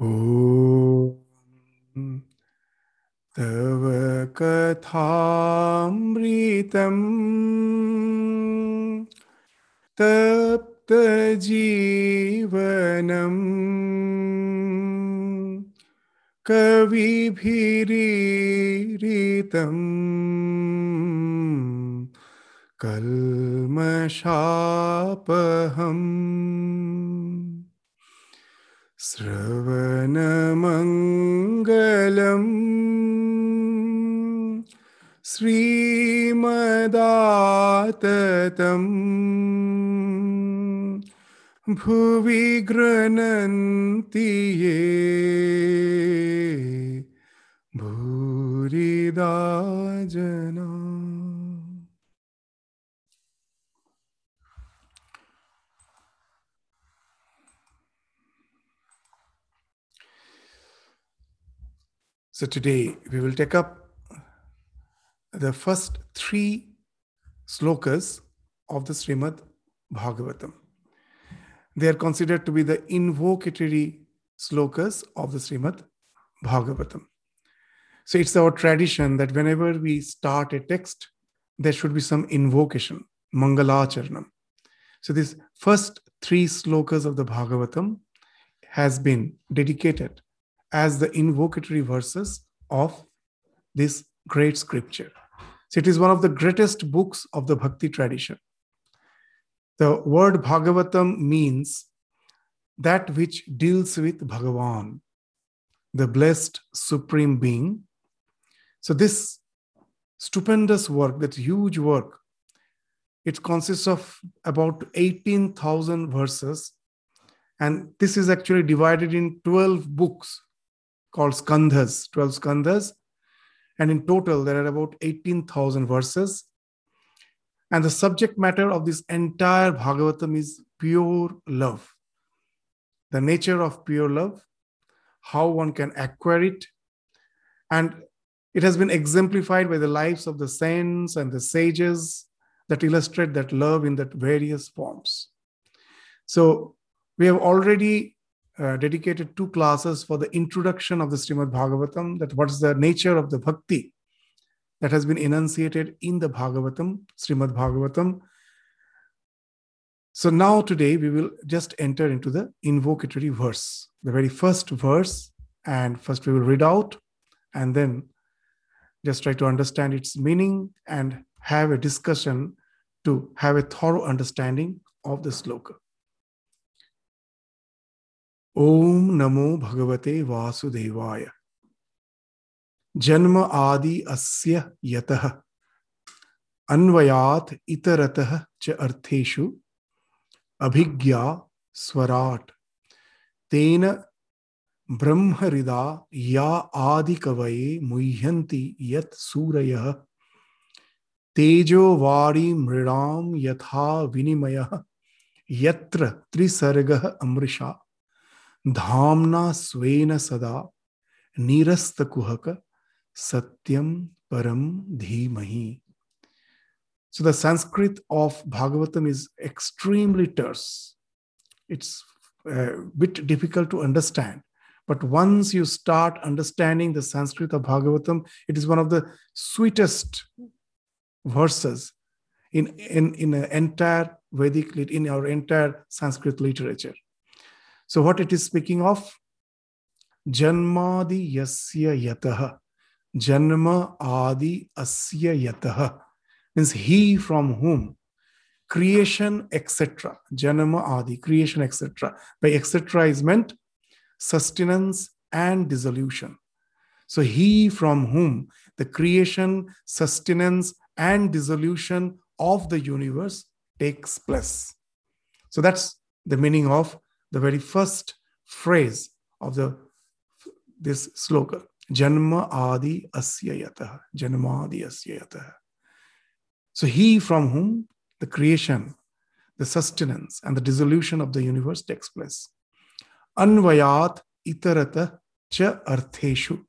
ॐ तव कथामृतम् तप्तजीवनम् कविभिरीरितम् कल्मषापहम् श्रवणमङ्गलम्। श्रीमदाततम्। भुवि गृह्णन्ति ये। भूरिदा जना So today we will take up the first three slokas of the Srimad Bhagavatam. They are considered to be the invocatory slokas of the Srimad Bhagavatam. So it's our tradition that whenever we start a text, there should be some invocation, Mangalacharanam. So these first three slokas of the Bhagavatam has been dedicated as the invocatory verses of this great scripture. So it is one of the greatest books of the Bhakti tradition. The word Bhagavatam means that which deals with Bhagavan, the blessed supreme being. So this stupendous work, that huge work, it consists of about 18,000 verses. And this is actually divided in 12 books called skandhas, 12 skandhas. And in total, there are about 18,000 verses. And the subject matter of this entire Bhagavatam is pure love. The nature of pure love, how one can acquire it. And it has been exemplified by the lives of the saints and the sages that illustrate that love in that various forms. So we have already uh, dedicated two classes for the introduction of the Srimad Bhagavatam, that what is the nature of the bhakti that has been enunciated in the Bhagavatam, Srimad Bhagavatam. So now today we will just enter into the invocatory verse, the very first verse, and first we will read out and then just try to understand its meaning and have a discussion to have a thorough understanding of the sloka. ओम नमो भगवते वासुदेवाय। जन्म आदि अस्य यतः, अन्वयात इतरतः च अर्थेषु, अभिज्ञा स्वराट। तेन ब्रह्महृदा या आदिकवये मुह्यन्ति यत् सूरयः। तेजो वारी मृणां यथा विनिमयः, यत्र त्रिसर्गः अमृषा। धामना स्वेन सदा नीरस्त कुहक सत्यम परम धीमहि so the sanskrit of bhagavatam is extremely terse it's a bit difficult to understand but once you start understanding the sanskrit of bhagavatam it is one of the sweetest verses in in in an entire vedic in our entire sanskrit literature so, what it is speaking of? Janmadi yasya yataha. Janma adi asya yataha. Means he from whom creation, etc. Janma adi, creation, etc. By etc. is meant sustenance and dissolution. So, he from whom the creation, sustenance, and dissolution of the universe takes place. So, that's the meaning of the very first phrase of the this sloka janma adi asya asyayatah janma adi asya asyayatah so he from whom the creation the sustenance and the dissolution of the universe takes place. Anvayat itarata cha artheshu.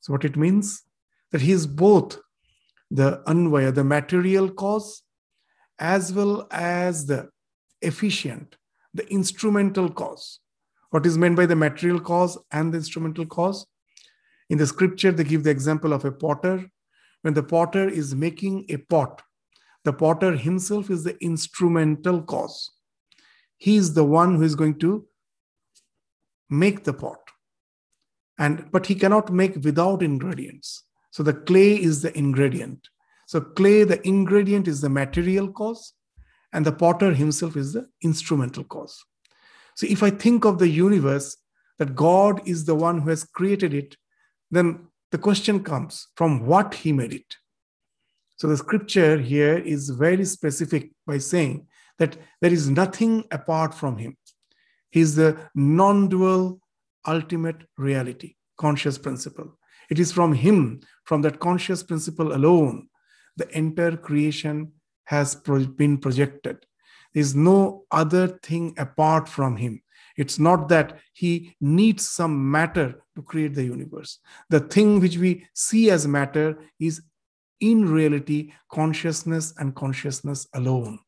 So what it means? That he is both the anvaya the material cause as well as the efficient the instrumental cause What is meant by the material cause and the instrumental cause? In the scripture, they give the example of a potter. When the potter is making a pot, the potter himself is the instrumental cause. He is the one who is going to make the pot. And but he cannot make without ingredients. So the clay is the ingredient. So clay, the ingredient is the material cause, and the potter himself is the instrumental cause. So if I think of the universe, that God is the one who has created it, then the question comes from what he made it. So the scripture here is very specific by saying that there is nothing apart from him. He is the non dual ultimate reality, conscious principle. It is from him, from that conscious principle alone, the entire creation has been projected. There is no other thing apart from him. It's not that he needs some matter to create the universe. The thing which we see as matter is in reality consciousness and consciousness alone.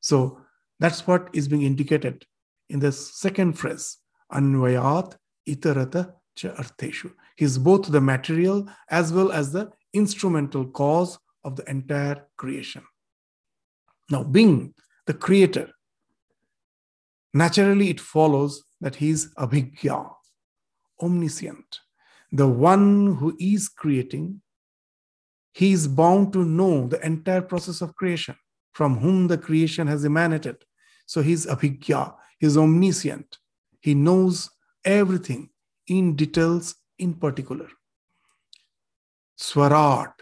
So that's what is being indicated in the second phrase, Anvayat Itarata Cha Artheshu. He is both the material as well as the instrumental cause of the entire creation. Now, being the creator, naturally it follows that he is abhigya, omniscient, the one who is creating. He is bound to know the entire process of creation, from whom the creation has emanated. So he is abhigya, he is omniscient. He knows everything in details in particular. Swarat,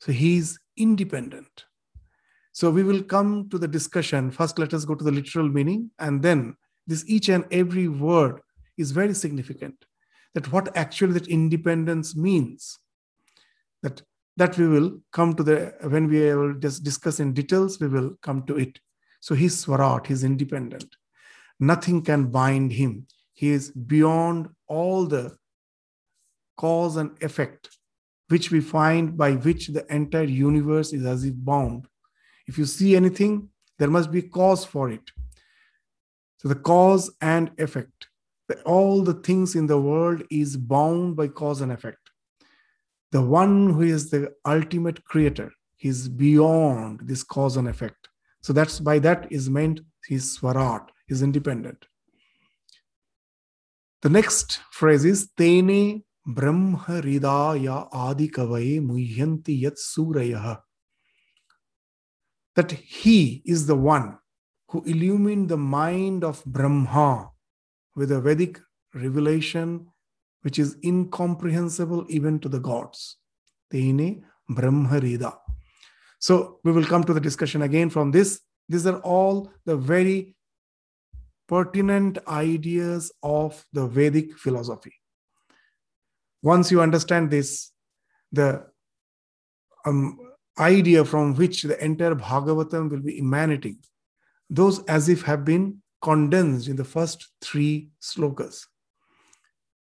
so he's independent. So we will come to the discussion. First, let us go to the literal meaning, and then this each and every word is very significant. That what actually that independence means. That that we will come to the when we will just discuss in details, we will come to it. So he's swarat, he's independent. Nothing can bind him. He is beyond all the cause and effect which we find by which the entire universe is as if bound. If you see anything, there must be cause for it. So the cause and effect, all the things in the world is bound by cause and effect. The one who is the ultimate creator, is beyond this cause and effect. So that's by that is meant he's swarat, he's independent. The next phrase is Tene Brahma Brahmaridaya Adikavaye Muhyanti Yat Suraya. That he is the one who illumined the mind of Brahma with a Vedic revelation which is incomprehensible even to the gods. Tene Brahmarida. So we will come to the discussion again from this. These are all the very pertinent ideas of the Vedic philosophy. Once you understand this, the um, idea from which the entire Bhagavatam will be emanating, those as if have been condensed in the first three slokas.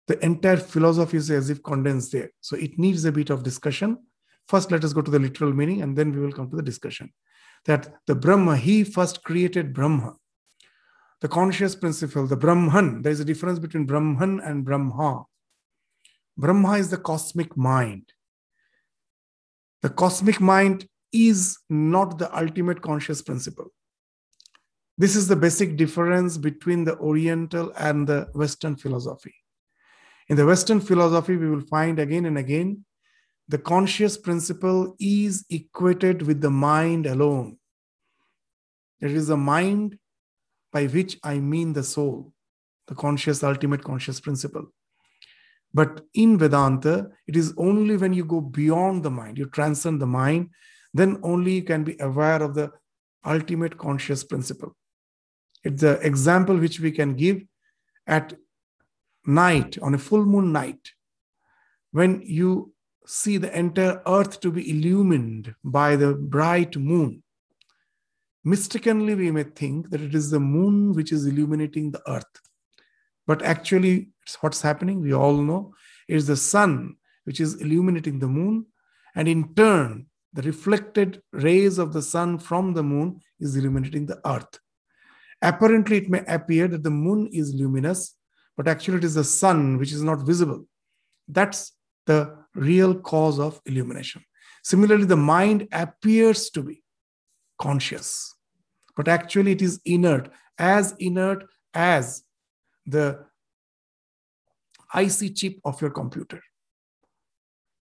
The entire philosophy is as if condensed there. So it needs a bit of discussion. First, let us go to the literal meaning and then we will come to the discussion. That the Brahma, he first created Brahma. The conscious principle, the Brahman, there is a difference between Brahman and Brahma. Brahma is the cosmic mind. The cosmic mind is not the ultimate conscious principle. This is the basic difference between the Oriental and the Western philosophy. In the Western philosophy, we will find again and again the conscious principle is equated with the mind alone. It is the mind by which I mean the soul, the conscious, ultimate conscious principle. But in Vedanta, it is only when you go beyond the mind, you transcend the mind, then only you can be aware of the ultimate conscious principle. It's the example which we can give at night, on a full moon night, when you see the entire earth to be illumined by the bright moon. Mistakenly, we may think that it is the moon which is illuminating the earth. But actually, what's happening, we all know, is the sun which is illuminating the moon. And in turn, the reflected rays of the sun from the moon is illuminating the earth. Apparently, it may appear that the moon is luminous, but actually, it is the sun which is not visible. That's the real cause of illumination. Similarly, the mind appears to be conscious, but actually, it is inert, as inert as the IC chip of your computer.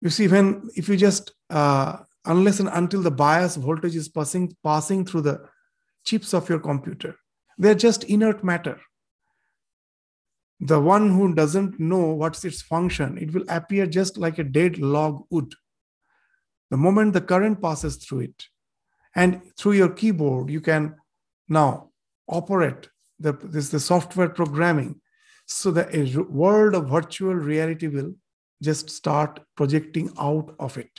You see, when if you just uh, unless and until the bias voltage is passing passing through the chips of your computer, they're just inert matter. The one who doesn't know what's its function, it will appear just like a dead log wood. The moment the current passes through it, and through your keyboard, you can now operate the, this the software programming so the world of virtual reality will just start projecting out of it.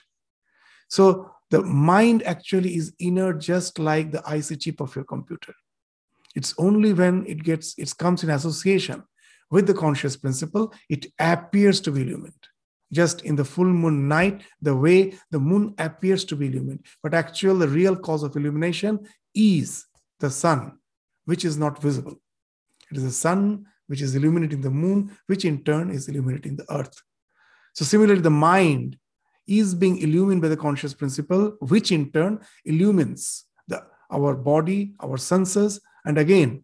So the mind actually is inert, just like the IC chip of your computer. It's only when it gets it comes in association with the conscious principle, it appears to be illumined. Just in the full moon night, the way the moon appears to be illumined. But actually, the real cause of illumination is the sun, which is not visible. It is the sun which is illuminating the moon, which in turn is illuminating the earth. So, similarly, the mind is being illumined by the conscious principle, which in turn illumines the, our body, our senses, and again,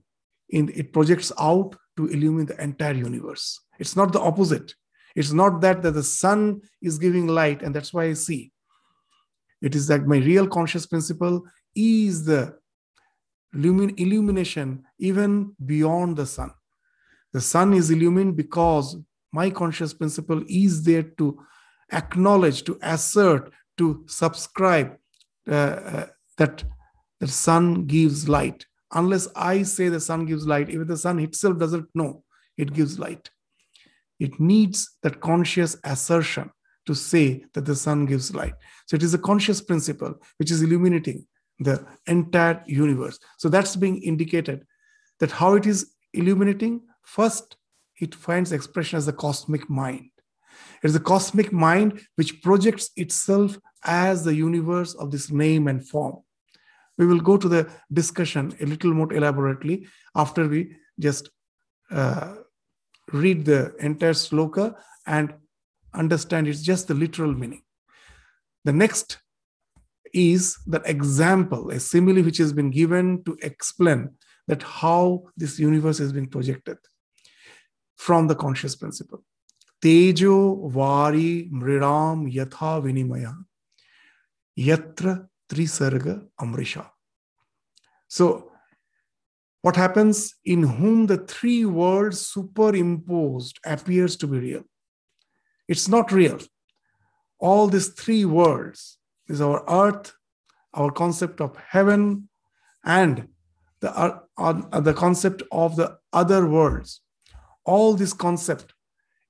in, it projects out to illumine the entire universe. It's not the opposite. It's not that, that the sun is giving light, and that's why I see. It is that my real conscious principle is the illumination even beyond the sun. The sun is illumined because my conscious principle is there to acknowledge, to assert, to subscribe uh, uh, that the sun gives light. Unless I say the sun gives light, even the sun itself doesn't know it gives light. It needs that conscious assertion to say that the sun gives light. So it is a conscious principle which is illuminating the entire universe. So that's being indicated that how it is illuminating First, it finds expression as the cosmic mind. It is the cosmic mind which projects itself as the universe of this name and form. We will go to the discussion a little more elaborately after we just uh, read the entire sloka and understand it's just the literal meaning. The next is that example, a simile which has been given to explain that how this universe has been projected from the conscious principle. Tejo vari mriram yatha vinimaya yatra trisarga amrisha. So, what happens in whom the three worlds superimposed appears to be real? It's not real. All these three worlds is our earth, our concept of heaven, and the, uh, uh, the concept of the other worlds all this concept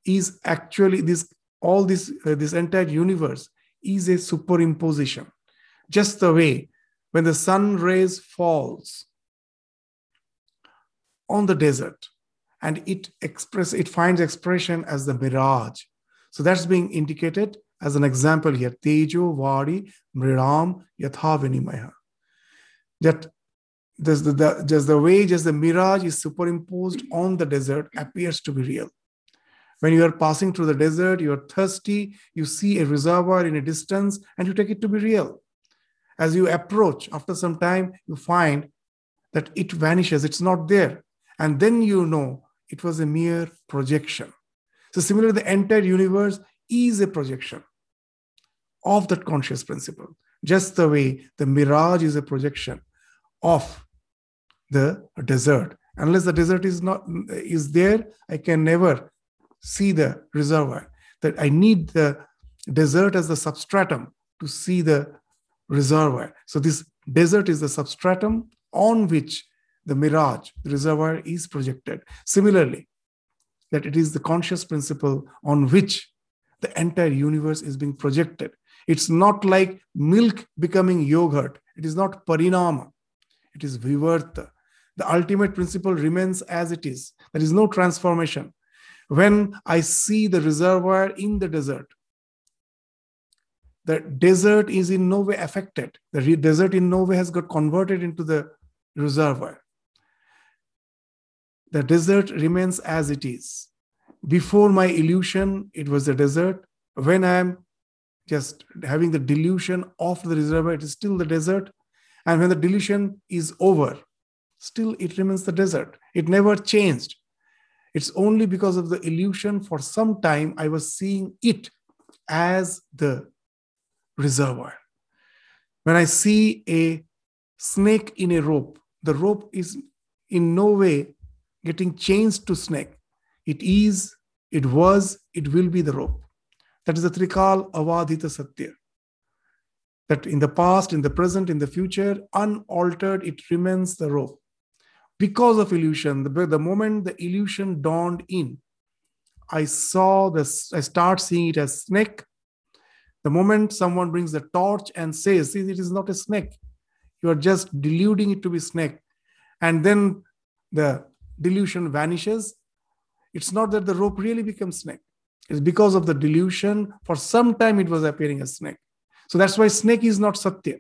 is actually this all this uh, this entire universe is a superimposition. Just the way when the sun rays falls on the desert and it express it finds expression as the mirage. So that's being indicated as an example here. Tejo vadi mriram yatha vinimaya. That just the, the, the way just the mirage is superimposed on the desert appears to be real. When you are passing through the desert you are thirsty you see a reservoir in a distance and you take it to be real. As you approach after some time you find that it vanishes it's not there. And then you know it was a mere projection. So similarly the entire universe is a projection of that conscious principle. Just the way the mirage is a projection of the desert. Unless the desert is not is there, I can never see the reservoir. That I need the desert as the substratum to see the reservoir. So this desert is the substratum on which the mirage, the reservoir, is projected. Similarly, that it is the conscious principle on which the entire universe is being projected. It's not like milk becoming yogurt. It is not parinama. It is vivarta. The ultimate principle remains as it is. There is no transformation. When I see the reservoir in the desert, the desert is in no way affected. The desert in no way has got converted into the reservoir. the desert remains as it is. Before my illusion, it was a desert. When I'm just having the delusion of the reservoir, it is still the desert. And when the delusion is over, still it remains the desert. It never changed. It's only because of the illusion for some time I was seeing it as the reservoir. When I see a snake in a rope, the rope is in no way getting changed to snake. It is, it was, it will be the rope. That is the Trikal Avadhita Satya. That in the past, in the present, in the future, unaltered, it remains the rope. Because of illusion, the, the moment the illusion dawned in, I saw this, I start seeing it as snake. The moment someone brings the torch and says, See, it is not a snake, you are just deluding it to be snake. And then the delusion vanishes. It's not that the rope really becomes snake. It's because of the delusion. For some time, it was appearing as snake. So that's why snake is not satya.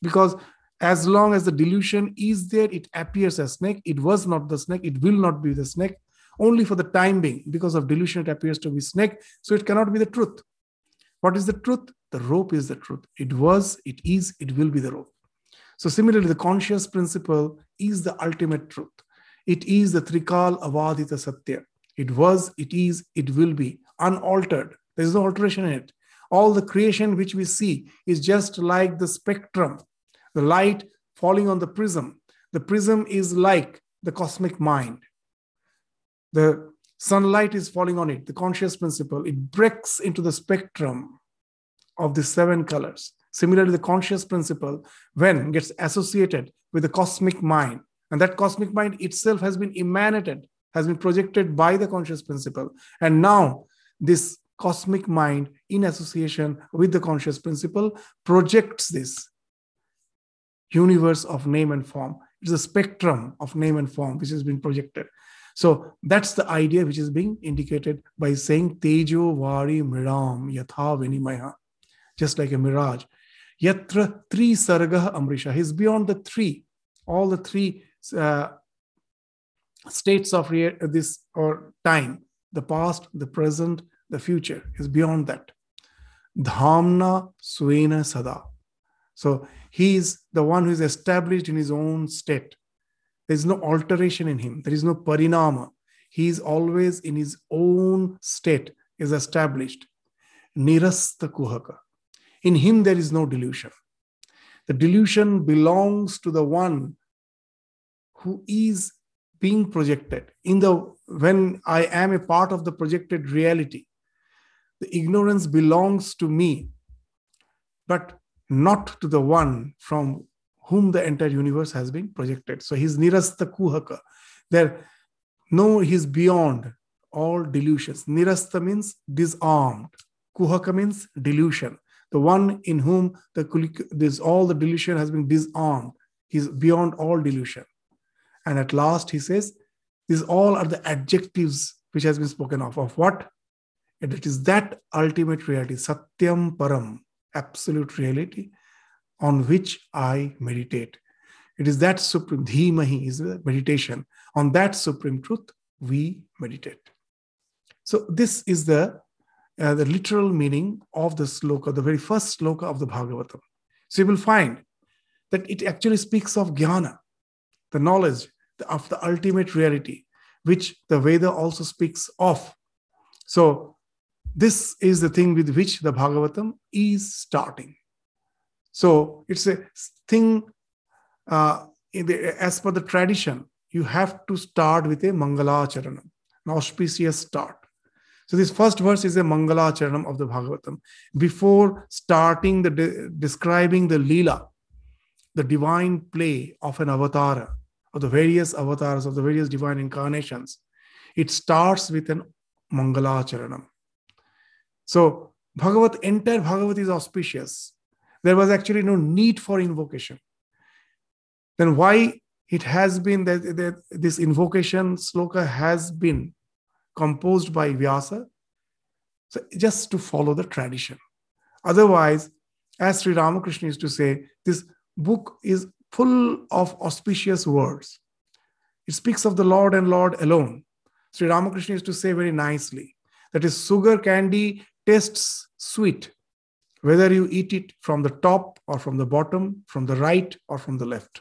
Because as long as the delusion is there, it appears as snake. It was not the snake. It will not be the snake. Only for the time being, because of delusion, it appears to be snake. So it cannot be the truth. What is the truth? The rope is the truth. It was, it is, it will be the rope. So similarly, the conscious principle is the ultimate truth. It is the Trikal Avadita Satya. It was, it is, it will be unaltered. There is no alteration in it. All the creation which we see is just like the spectrum, the light falling on the prism. The prism is like the cosmic mind. The sunlight is falling on it, the conscious principle. It breaks into the spectrum of the seven colors. Similarly, the conscious principle, when gets associated with the cosmic mind, and that cosmic mind itself has been emanated, has been projected by the conscious principle. And now, this cosmic mind, in association with the conscious principle, projects this universe of name and form. It's a spectrum of name and form which has been projected. So that's the idea which is being indicated by saying Tejo Vari Miram Yatha Vinimaya, just like a mirage. Yatra Tri Sargah Amrisha. He's beyond the three, all the three uh, states of this or time the past, the present, the future is beyond that. Dhamna Swena Sada. So he is the one who is established in his own state. There is no alteration in him. There is no parinama. He is always in his own state, is established. Nirasta Kuhaka. In him, there is no delusion. The delusion belongs to the one who is being projected. In the when I am a part of the projected reality, the ignorance belongs to me, but not to the one from whom the entire universe has been projected. So he's nirasta kuhaka. There, no, he's beyond all delusions. Nirasta means disarmed. Kuhaka means delusion. The one in whom the this all the delusion has been disarmed. He's beyond all delusion. And at last he says, these all are the adjectives which has been spoken of. Of what? It is that ultimate reality, Satyam Param, absolute reality, on which I meditate. It is that supreme, Dhimahi is meditation. On that supreme truth, we meditate. So, this is the, uh, the literal meaning of the sloka, the very first sloka of the Bhagavatam. So, you will find that it actually speaks of jnana, the knowledge of the ultimate reality, which the Veda also speaks of. So, this is the thing with which the Bhagavatam is starting. So it's a thing, uh, the, as per the tradition, you have to start with a Mangala Charanam, an auspicious start. So this first verse is a Mangala Charanam of the Bhagavatam. Before starting the de- describing the Leela, the divine play of an avatar, of the various avatars of the various divine incarnations, it starts with an Mangala Charanam. So Bhagavat, entire Bhagavat is auspicious there was actually no need for invocation. Then why it has been that, that this invocation sloka has been composed by Vyasa? So just to follow the tradition. Otherwise, as Sri Ramakrishna used to say, this book is full of auspicious words. It speaks of the Lord and Lord alone. Sri Ramakrishna used to say very nicely that is, sugar candy tastes sweet, whether you eat it from the top or from the bottom, from the right or from the left.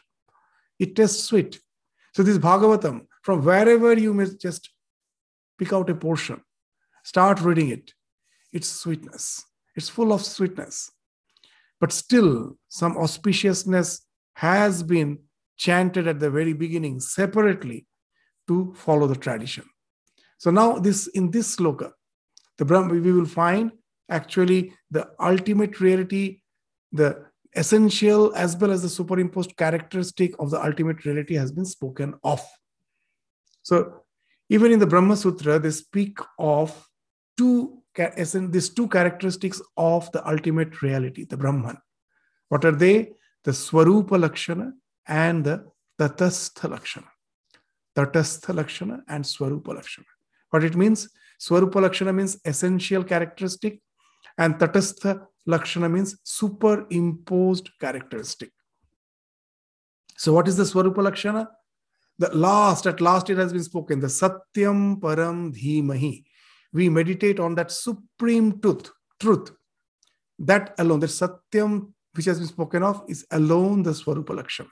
It tastes sweet. So, this Bhagavatam, from wherever you may just pick out a portion, start reading it. It's sweetness, it's full of sweetness. But still, some auspiciousness has been chanted at the very beginning separately to follow the tradition. So now this in this sloka, the Brahma, we will find actually the ultimate reality, the essential as well as the superimposed characteristic of the ultimate reality has been spoken of. So even in the Brahma Sutra, they speak of two these two characteristics of the ultimate reality, the Brahman. What are they? The Swarupa Lakshana and the Tatastha Lakshana. Tatastha Lakshana and Swarupa Lakshana. What it means? Swarupa Lakshana means essential characteristic, and Tatastha Lakshana means superimposed characteristic. So, what is the Swarupa Lakshana? The last, at last, it has been spoken the Satyam Param Dhimahi. We meditate on that supreme truth, truth. That alone, the Satyam, which has been spoken of, is alone the Swarupa Lakshana.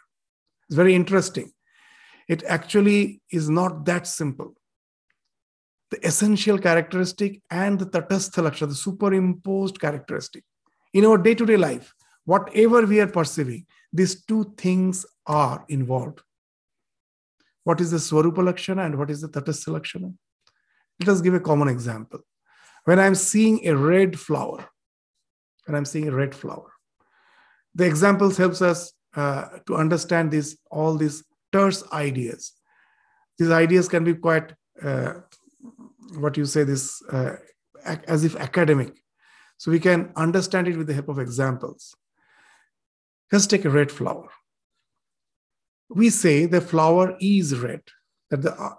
It's very interesting. It actually is not that simple the essential characteristic and the tatastha the superimposed characteristic. In our day to day life, whatever we are perceiving, these two things are involved. What is the Swarupa Lakshana and what is the Tatastha Lakshana? Let us give a common example. When I'm seeing a red flower, when I'm seeing a red flower, the examples helps us uh, to understand these all these terse ideas. These ideas can be quite uh, what you say this uh, as if academic. So we can understand it with the help of examples. Let's take a red flower. We say the flower is red that the uh,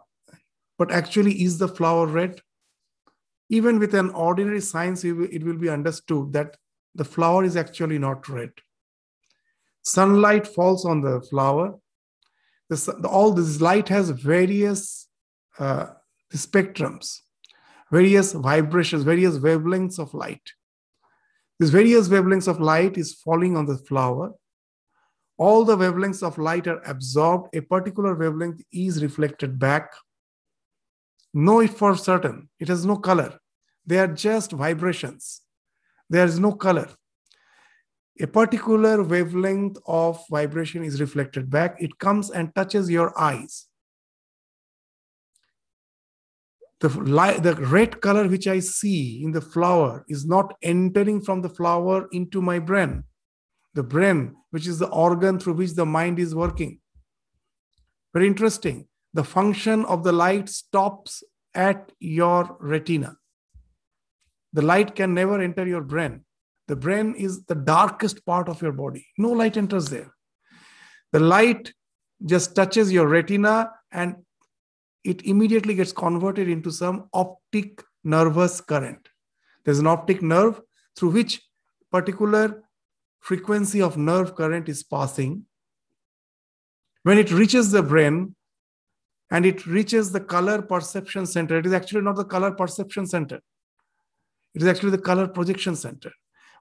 but actually is the flower red? Even with an ordinary science it will be understood that the flower is actually not red. Sunlight falls on the flower. All this light has various uh, spectrums, various vibrations, various wavelengths of light. These various wavelengths of light is falling on the flower. All the wavelengths of light are absorbed. A particular wavelength is reflected back. Know it for certain. It has no color. They are just vibrations. There is no color. A particular wavelength of vibration is reflected back. It comes and touches your eyes. The light, the red color which I see in the flower is not entering from the flower into my brain. The brain, which is the organ through which the mind is working. Very interesting. The function of the light stops at your retina. The light can never enter your brain. The brain is the darkest part of your body. No light enters there. The light just touches your retina and it immediately gets converted into some optic nervous current. There's an optic nerve through which particular frequency of nerve current is passing. When it reaches the brain and it reaches the color perception center, it is actually not the color perception center. It is actually the color projection center.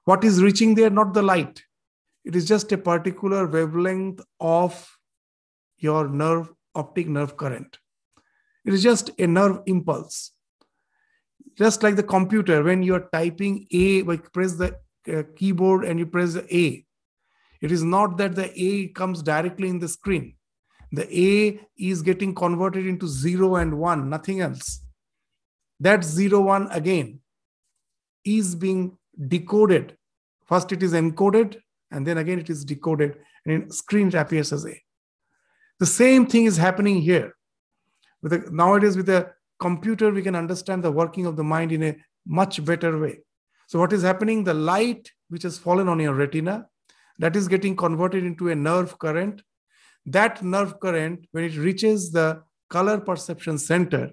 What is reaching there? Not the light. It is just a particular wavelength of your nerve, optic nerve current. It is just a nerve impulse. Just like the computer, when you are typing A, like press the uh, keyboard and you press A. It is not that the A comes directly in the screen. The A is getting converted into zero and one, nothing else. That zero one again is being decoded. First, it is encoded, and then again it is decoded, and in screen it appears as A. The same thing is happening here with nowadays with a computer we can understand the working of the mind in a much better way. So what is happening? The light which has fallen on your retina that is getting converted into a nerve current. That nerve current when it reaches the color perception center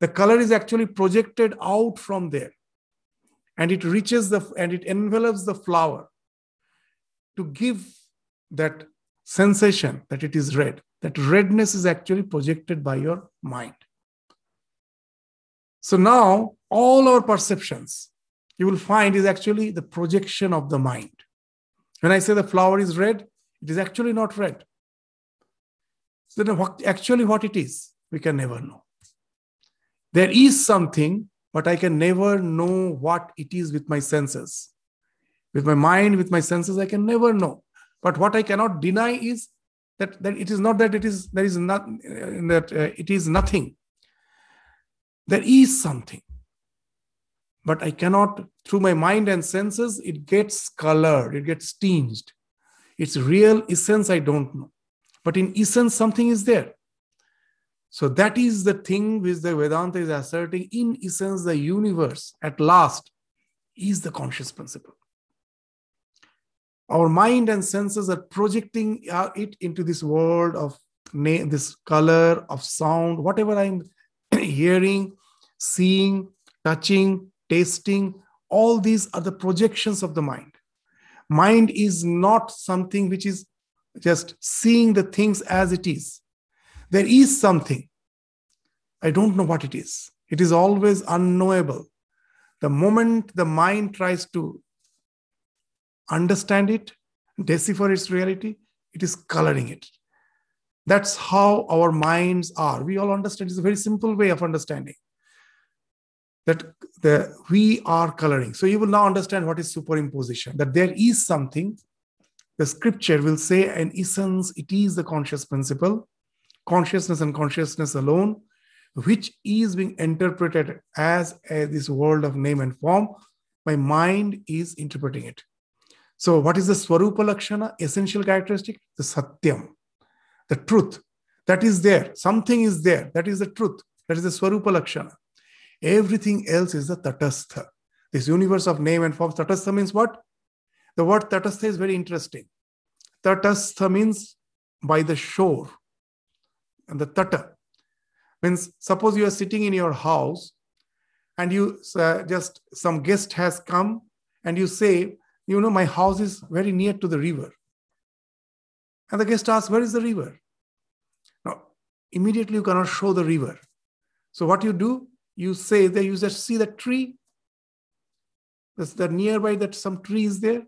the color is actually projected out from there. And it reaches the and it envelops the flower to give that sensation that it is red. That redness is actually projected by your mind. So now all our perceptions you will find is actually the projection of the mind. When I say the flower is red, it is actually not red. So then what, actually what it is, we can never know. There is something, but I can never know what it is with my senses. With my mind, with my senses, I can never know. But what I cannot deny is that, that it is not that it is there is not that uh, it is nothing. There is something but I cannot, through my mind and senses, it gets colored, it gets tinged. Its real essence, I don't know. But in essence, something is there. So that is the thing which the Vedanta is asserting. In essence, the universe at last is the conscious principle. Our mind and senses are projecting uh, it into this world of name, this color, of sound, whatever I'm hearing, seeing, touching, tasting, all these are the projections of the mind. Mind is not something which is just seeing the things as it is. There is something. I don't know what it is. It is always unknowable. The moment the mind tries to understand it, decipher its reality, it is coloring it. That's how our minds are. We all understand. It's a very simple way of understanding that the we are coloring. So you will now understand what is superimposition, that there is something. The scripture will say, in essence, it is the conscious principle, consciousness and consciousness alone, which is being interpreted as a, this world of name and form. My mind is interpreting it. So, what is the Swarupa Lakshana, essential characteristic? The Satyam, the truth. That is there. Something is there. That is the truth. That is the Swarupa Lakshana. Everything else is the tatastha. This universe of name and forms. Tatastha means what? The word tatastha is very interesting. Tatastha means by the shore. And the tata means suppose you are sitting in your house and you uh, just some guest has come and you say, you know, my house is very near to the river. And the guest asks, where is the river? Now, immediately you cannot show the river. So what you do, you say that you just see the tree. There's the nearby that some tree is there.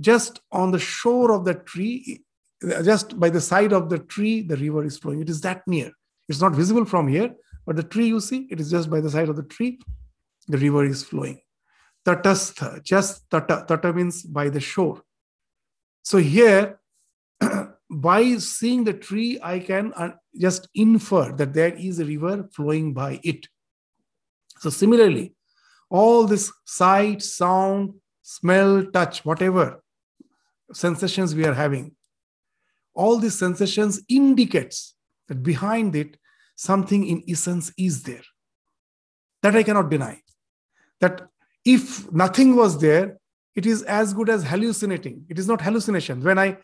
Just on the shore of the tree, just by the side of the tree, the river is flowing. It is that near. It's not visible from here, but the tree you see, it is just by the side of the tree, the river is flowing. Tatastha, just tata, tata means by the shore. So here, by seeing the tree, I can uh, just infer that there is a river flowing by it. So, similarly, all this sight, sound, smell, touch, whatever sensations we are having, all these sensations indicates that behind it something in essence is there. That I cannot deny. That if nothing was there, it is as good as hallucinating. It is not hallucination. When I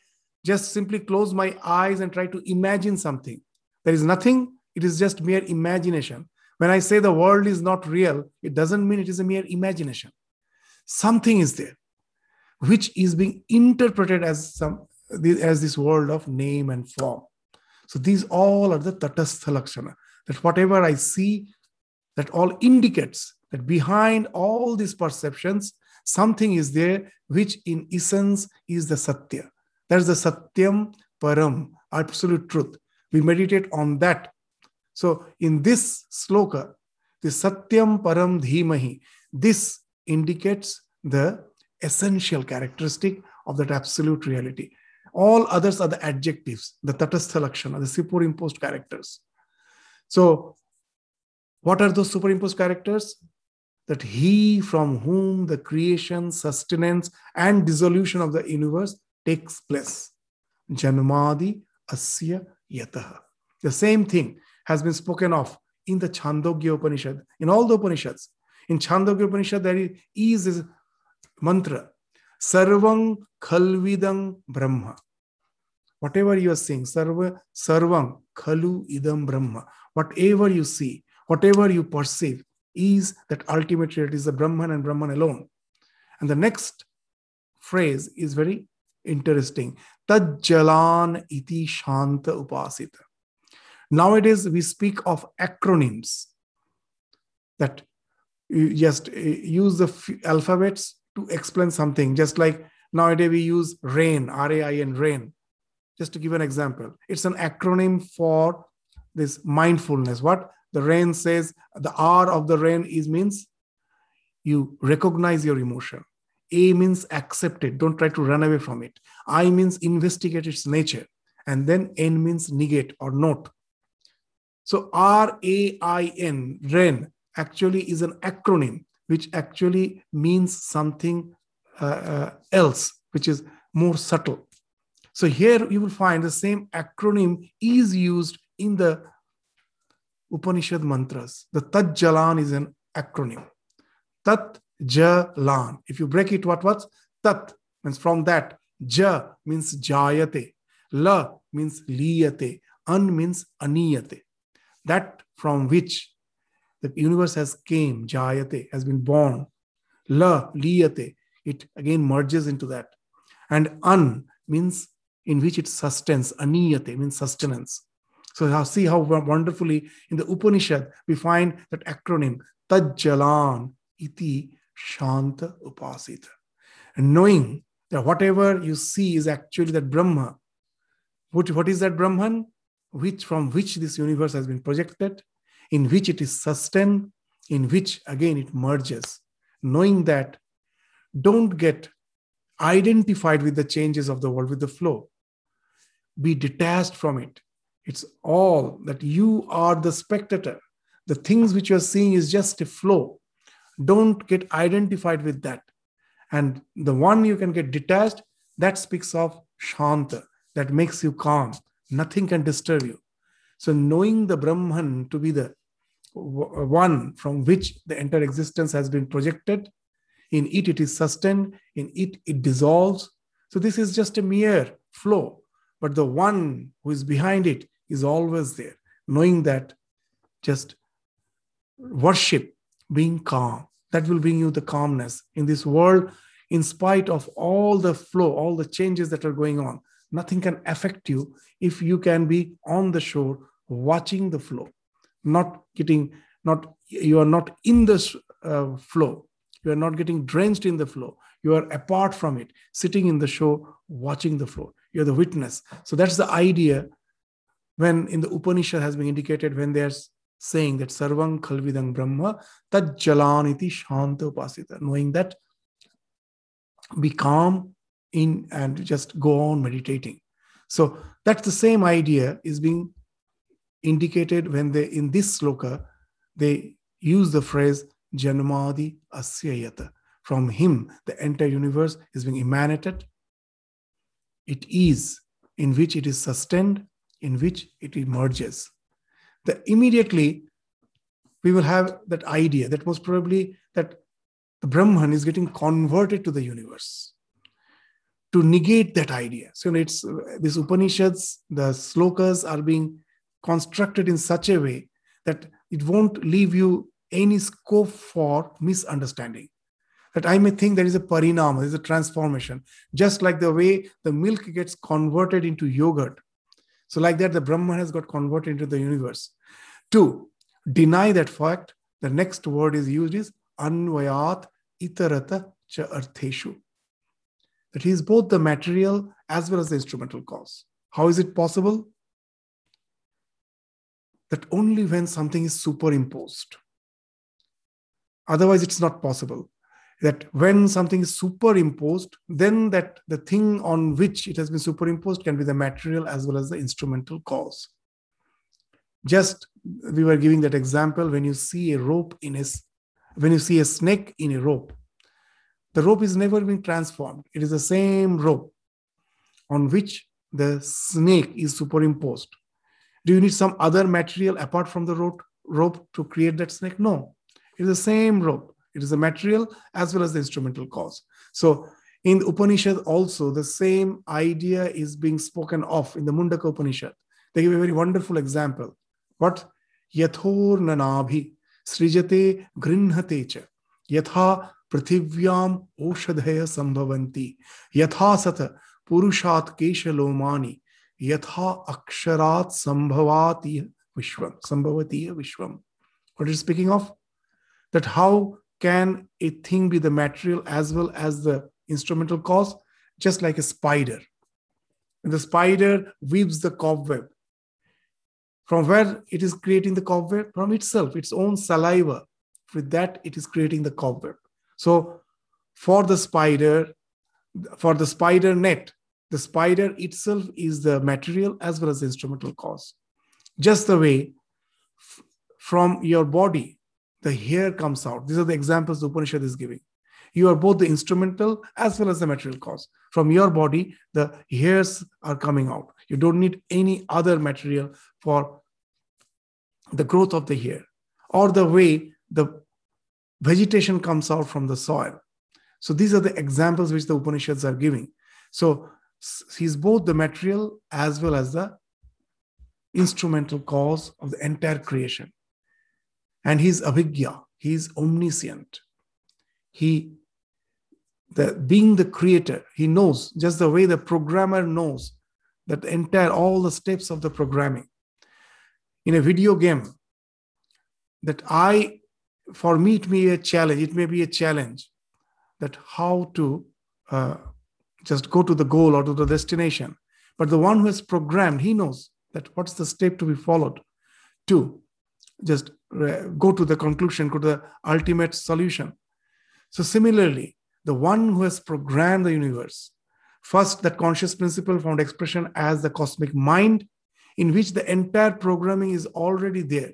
just simply close my eyes and try to imagine something, there is nothing, it is just mere imagination. When I say the world is not real, it doesn't mean it is a mere imagination. Something is there, which is being interpreted as some as this world of name and form. So these all are the tatastha lakshana. That whatever I see, that all indicates that behind all these perceptions, something is there which in essence is the satya. That's the satyam param, absolute truth. We meditate on that so in this sloka, the Satyam Param Dhimahi, this indicates the essential characteristic of that absolute reality. All others are the adjectives, the Tatastha Lakshana, the superimposed characters. So, what are those superimposed characters? That he from whom the creation, sustenance, and dissolution of the universe takes place. Janmadi Asya Yataha. The same thing has been spoken of in the Chandogya Upanishad, in all the Upanishads. In Chandogya Upanishad, there is this mantra Sarvang Khalvidam Brahma. Whatever you are seeing, Sarva, Sarvang Khalu Idam Brahma. Whatever you see, whatever you perceive, is that ultimate reality is the Brahman and Brahman alone. And the next phrase is very interesting. Tajjalan iti shanta upasita. Nowadays, we speak of acronyms that you just uh, use the alphabets to explain something, just like nowadays we use RAIN, R A I N, RAIN. Just to give an example, it's an acronym for this mindfulness. What the RAIN says, the R of the RAIN is means you recognize your emotion. A means accept it, don't try to run away from it. I means investigate its nature. And then N means negate or note. So R A I N, RAIN, actually is an acronym which actually means something uh, uh, else, which is more subtle. So here you will find the same acronym is used in the Upanishad mantras. The Tat Jalan is an acronym. Tat Jalan. If you break it, what what's Tat means from that. Ja means jayate. La means liyate. An means aniyate that from which the universe has came, jayate, has been born. La, liyate, it again merges into that. And an means in which it sustains, aniyate means sustenance. So now see how wonderfully in the Upanishad we find that acronym, Tajjalan iti shanta upasita. And knowing that whatever you see is actually that Brahma. What, what is that Brahman? which from which this universe has been projected, in which it is sustained, in which again it merges. Knowing that, don't get identified with the changes of the world, with the flow. Be detached from it. It's all that you are the spectator. The things which you're seeing is just a flow. Don't get identified with that. And the one you can get detached, that speaks of Shanta, that makes you calm Nothing can disturb you. So, knowing the Brahman to be the one from which the entire existence has been projected, in it it is sustained, in it it dissolves. So, this is just a mere flow, but the one who is behind it is always there. Knowing that, just worship, being calm, that will bring you the calmness. In this world, in spite of all the flow, all the changes that are going on nothing can affect you if you can be on the shore watching the flow not getting not you are not in the uh, flow. You are not getting drenched in the flow. You are apart from it sitting in the shore watching the flow. You're the witness. So that's the idea when in the upanishad has been indicated when they're saying that sarvang khalvidang brahma tad jalaniti shanta upasita knowing that be calm in and just go on meditating. So that's the same idea is being indicated when they in this sloka they use the phrase Janmadi Asyayata. From him, the entire universe is being emanated. It is in which it is sustained, in which it emerges. That immediately we will have that idea that most probably that the Brahman is getting converted to the universe to negate that idea. So it's these Upanishads, the slokas are being constructed in such a way that it won't leave you any scope for misunderstanding. That I may think there is a parinama, there is a transformation, just like the way the milk gets converted into yogurt. So, like that, the Brahman has got converted into the universe. To deny that fact, the next word is used is anvayat itarata cha artheshu that he is both the material as well as the instrumental cause. How is it possible? That only when something is superimposed. Otherwise, it's not possible. That when something is superimposed, then that the thing on which it has been superimposed can be the material as well as the instrumental cause. Just we were giving that example when you see a rope in a when you see a snake in a rope the rope is never been transformed. It is the same rope on which the snake is superimposed. Do you need some other material apart from the rope, rope to create that snake? No. It is the same rope. It is a material as well as the instrumental cause. So in the Upanishad also, the same idea is being spoken of in the Mundaka Upanishad. They give a very wonderful example. What? Yathor nanabhi srijate grinhate cha yatha prithivyam oshadhaya sambhavanti yatha sata purushat keshalomani yatha aksharat sambhavati vishwam sambhavati vishwam. What is speaking of? That how can a thing be the material as well as the instrumental cause? Just like a spider. And the spider weaves the cobweb. From where it is creating the cobweb? From itself, its own saliva. With that, it is creating the cobweb. So, for the spider, for the spider net, the spider itself is the material as well as the instrumental cause. Just the way f- from your body, the hair comes out. These are the examples the Upanishad is giving. You are both the instrumental as well as the material cause. From your body, the hairs are coming out. You don't need any other material for the growth of the hair or the way the vegetation comes out from the soil. So these are the examples which the Upanishads are giving. So he's both the material as well as the instrumental cause of the entire creation. And he's abhigya, he's omniscient. He, the, being the creator, he knows just the way the programmer knows that entire, all the steps of the programming. In a video game, that I, for me, it may be a challenge, it may be a challenge that how to uh, just go to the goal or to the destination. But the one who has programmed, he knows that what's the step to be followed to just go to the conclusion, go to the ultimate solution. So, similarly, the one who has programmed the universe, first, that conscious principle found expression as the cosmic mind, in which the entire programming is already there,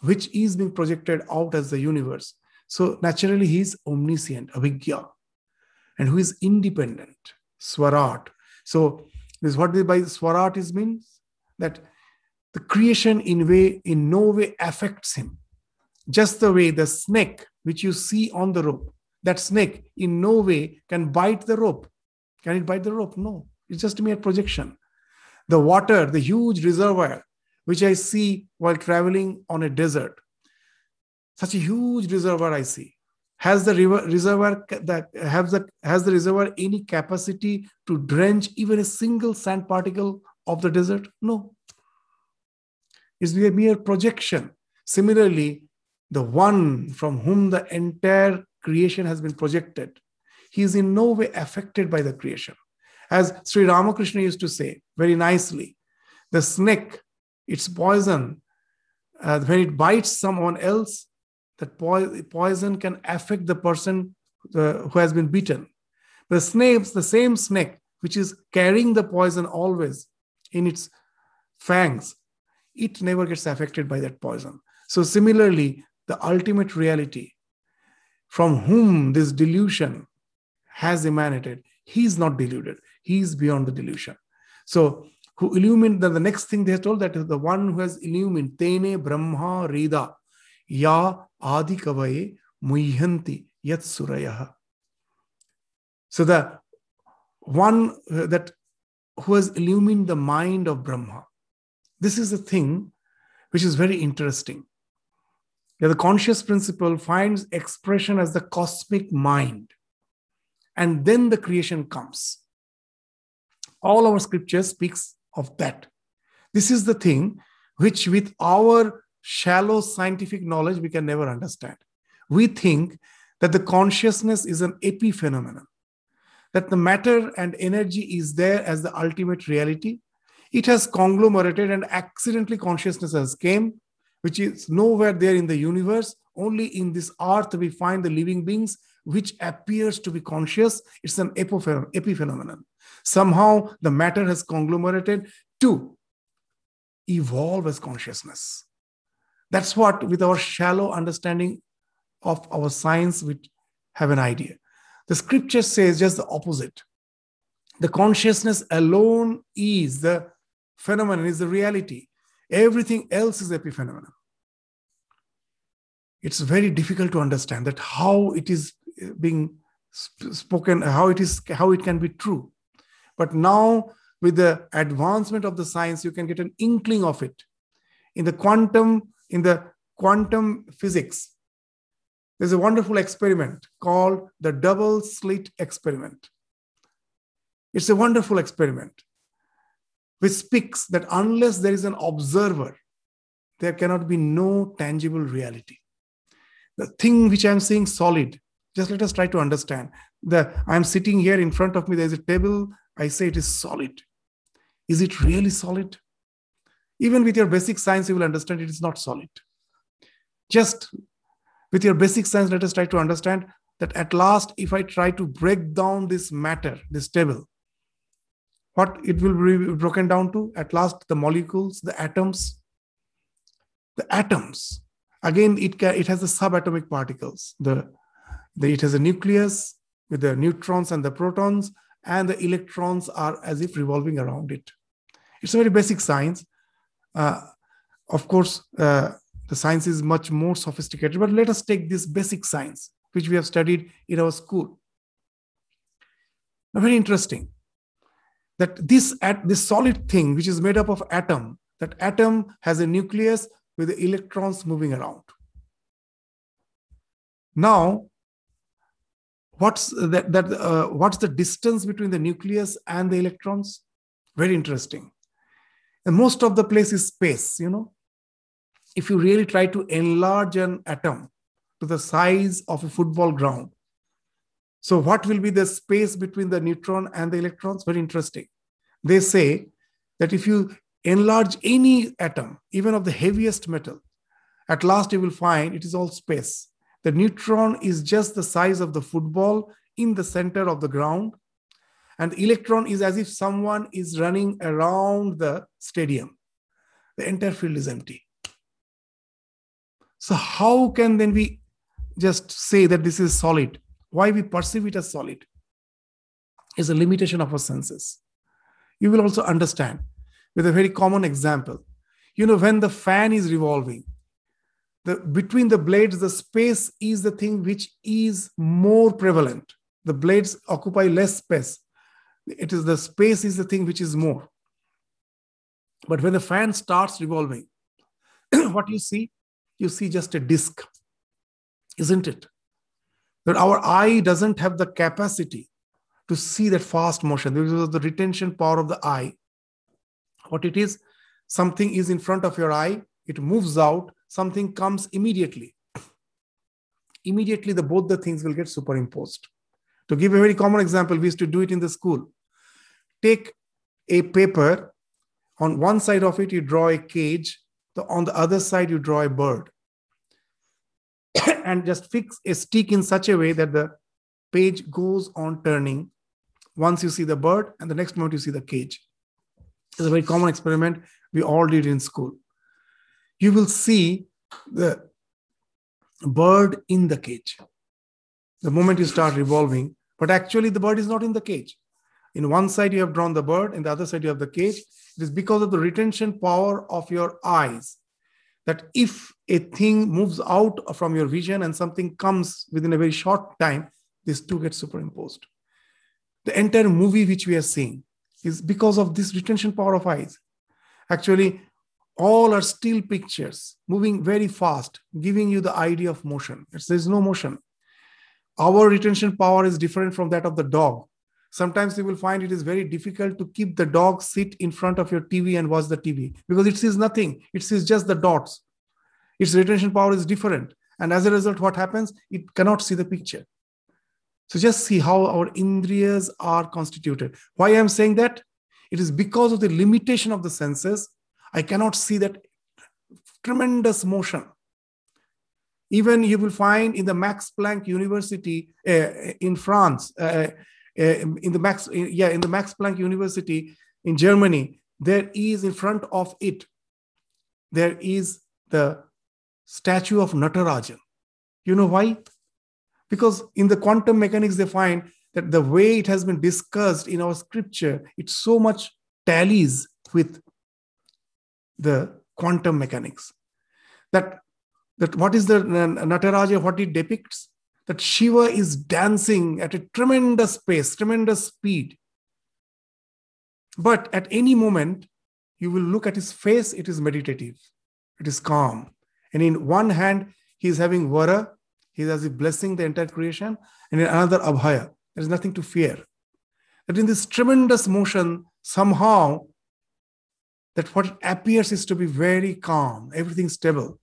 which is being projected out as the universe. So, naturally, he is omniscient, avigya, and who is independent, swarat. So, this is what by swarat is means that the creation in way in no way affects him. Just the way the snake which you see on the rope that snake in no way can bite the rope. Can it bite the rope? No. It's just a mere projection. The water the huge reservoir which i see while traveling on a desert. Such a huge reservoir i see. Has the river reservoir that has the has the reservoir any capacity to drench even a single sand particle of the desert? No it's a mere projection similarly the one from whom the entire creation has been projected he is in no way affected by the creation as sri ramakrishna used to say very nicely the snake its poison uh, when it bites someone else that poison can affect the person uh, who has been bitten. The snakes, the same snake, which is carrying the poison always in its fangs, it never gets affected by that poison. So, similarly, the ultimate reality from whom this delusion has emanated, he is not deluded, he is beyond the delusion. So, who illumined, then the next thing they are told that is the one who has illumined, Tene Brahma Rida, Ya Adi Kavaye Muhyanti Yat Suraya. So the one that who has illumined the mind of Brahma. This is the thing which is very interesting. Yeah, the conscious principle finds expression as the cosmic mind, and then the creation comes. All our scripture speaks of that. This is the thing which, with our shallow scientific knowledge we can never understand. We think that the consciousness is an epiphenomenon, that the matter and energy is there as the ultimate reality. It has conglomerated and accidentally consciousness has came, which is nowhere there in the universe. Only in this earth we find the living beings which appears to be conscious. It's an epiphenomenon. Somehow the matter has conglomerated to evolve as consciousness. That's what, with our shallow understanding of our science, we have an idea. The scripture says just the opposite. The consciousness alone is the phenomenon, is the reality. Everything else is epiphenomenon. It's very difficult to understand that how it is uh, being spoken, how it is, how it can be true. But now, with the advancement of the science, you can get an inkling of it. In the quantum in the quantum physics, there's a wonderful experiment called the double slit experiment. It's a wonderful experiment which speaks that unless there is an observer, there cannot be no tangible reality. The thing which I'm saying solid, just let us try to understand. The I'm sitting here in front of me, there's a table, I say it is solid. Is it really solid? Even with your basic science, you will understand it is not solid. Just with your basic science, let us try to understand that at last, if I try to break down this matter, this table, what it will be broken down to. At last the molecules the atoms the atoms. Again it can, it has the subatomic particles. The, the it has a nucleus with the neutrons and the protons and the electrons are as if revolving around it. It's a very basic science. Uh, of course uh, the science is much more sophisticated but let us take this basic science which we have studied in our school. Now, very interesting that this at this solid thing which is made up of atom that atom has a nucleus with the electrons moving around. Now what's that, that uh, what's the distance between the nucleus and the electrons? Very interesting. And most of the place is space you know. If you really try to enlarge an atom to the size of a football ground so, what will be the space between the neutron and the electrons? Very interesting. They say that if you enlarge any atom, even of the heaviest metal, at last you will find it is all space. The neutron is just the size of the football in the center of the ground. And the electron is as if someone is running around the stadium. The entire field is empty. So, how can then we just say that this is solid? Why we perceive it as solid is a limitation of our senses. You will also understand with a very common example. You know, when the fan is revolving, the, between the blades, the space is the thing which is more prevalent. The blades occupy less space. It is the space is the thing which is more. But when the fan starts revolving, what you see? You see just a disk, isn't it? That our eye doesn't have the capacity to see that fast motion. This is the retention power of the eye. What it is, something is in front of your eye, it moves out, something comes immediately. Immediately, the both the things will get superimposed. To give a very common example, we used to do it in the school. Take a paper, on one side of it, you draw a cage, on the other side, you draw a bird. and just fix a stick in such a way that the page goes on turning once you see the bird and the next moment you see the cage. It's a very common experiment we all did in school. You will see the bird in the cage the moment you start revolving, but actually the bird is not in the cage. In one side, you have drawn the bird, in the other side, you have the cage. It is because of the retention power of your eyes that if a thing moves out from your vision and something comes within a very short time, these two get superimposed. The entire movie which we are seeing is because of this retention power of eyes. Actually, all are still pictures moving very fast, giving you the idea of motion. There's no motion. Our retention power is different from that of the dog. Sometimes you will find it is very difficult to keep the dog sit in front of your TV and watch the TV because it sees nothing. It sees just the dots. Its retention power is different. And as a result, what happens? It cannot see the picture. So just see how our indriyas are constituted. Why I'm saying that? It is because of the limitation of the senses. I cannot see that tremendous motion. Even you will find in the Max Planck University uh, in France, uh, Uh, in the Max, uh, yeah, in the Max Planck University in Germany, there is in front of it, there is the statue of Natarajan. You know why? Because in the quantum mechanics, they find that the way it has been discussed in our scripture, it so much tallies with the quantum mechanics. That, that what is the uh, Nataraja, what it depicts? That Shiva is dancing at a tremendous pace, tremendous speed. But at any moment, you will look at his face, it is meditative, it is calm, and in one hand, he is having vara, he is as if blessing the entire creation, and in another, abhaya. There is nothing to fear. that in this tremendous motion, somehow, that what appears is to be very calm, everything stable.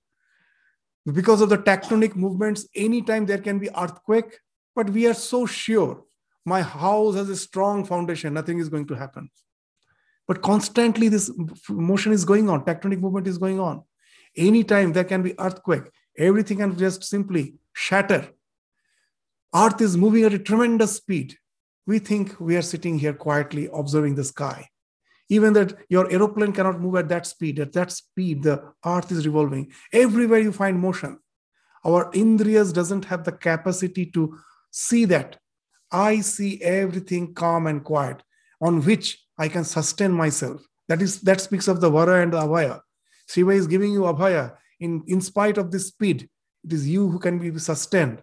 Because of the tectonic movements, anytime there can be earthquake, but we are so sure my house has a strong foundation, nothing is going to happen. But constantly this motion is going on, tectonic movement is going on. Anytime there can be earthquake, everything can just simply shatter. Earth is moving at a tremendous speed. We think we are sitting here quietly observing the sky. Even that your aeroplane cannot move at that speed. At that speed, the earth is revolving. Everywhere you find motion. Our indriyas doesn't have the capacity to see that. I see everything calm and quiet, on which I can sustain myself. That is that speaks of the vara and the abhaya. Shiva is giving you abhaya in, in spite of this speed. It is you who can be sustained.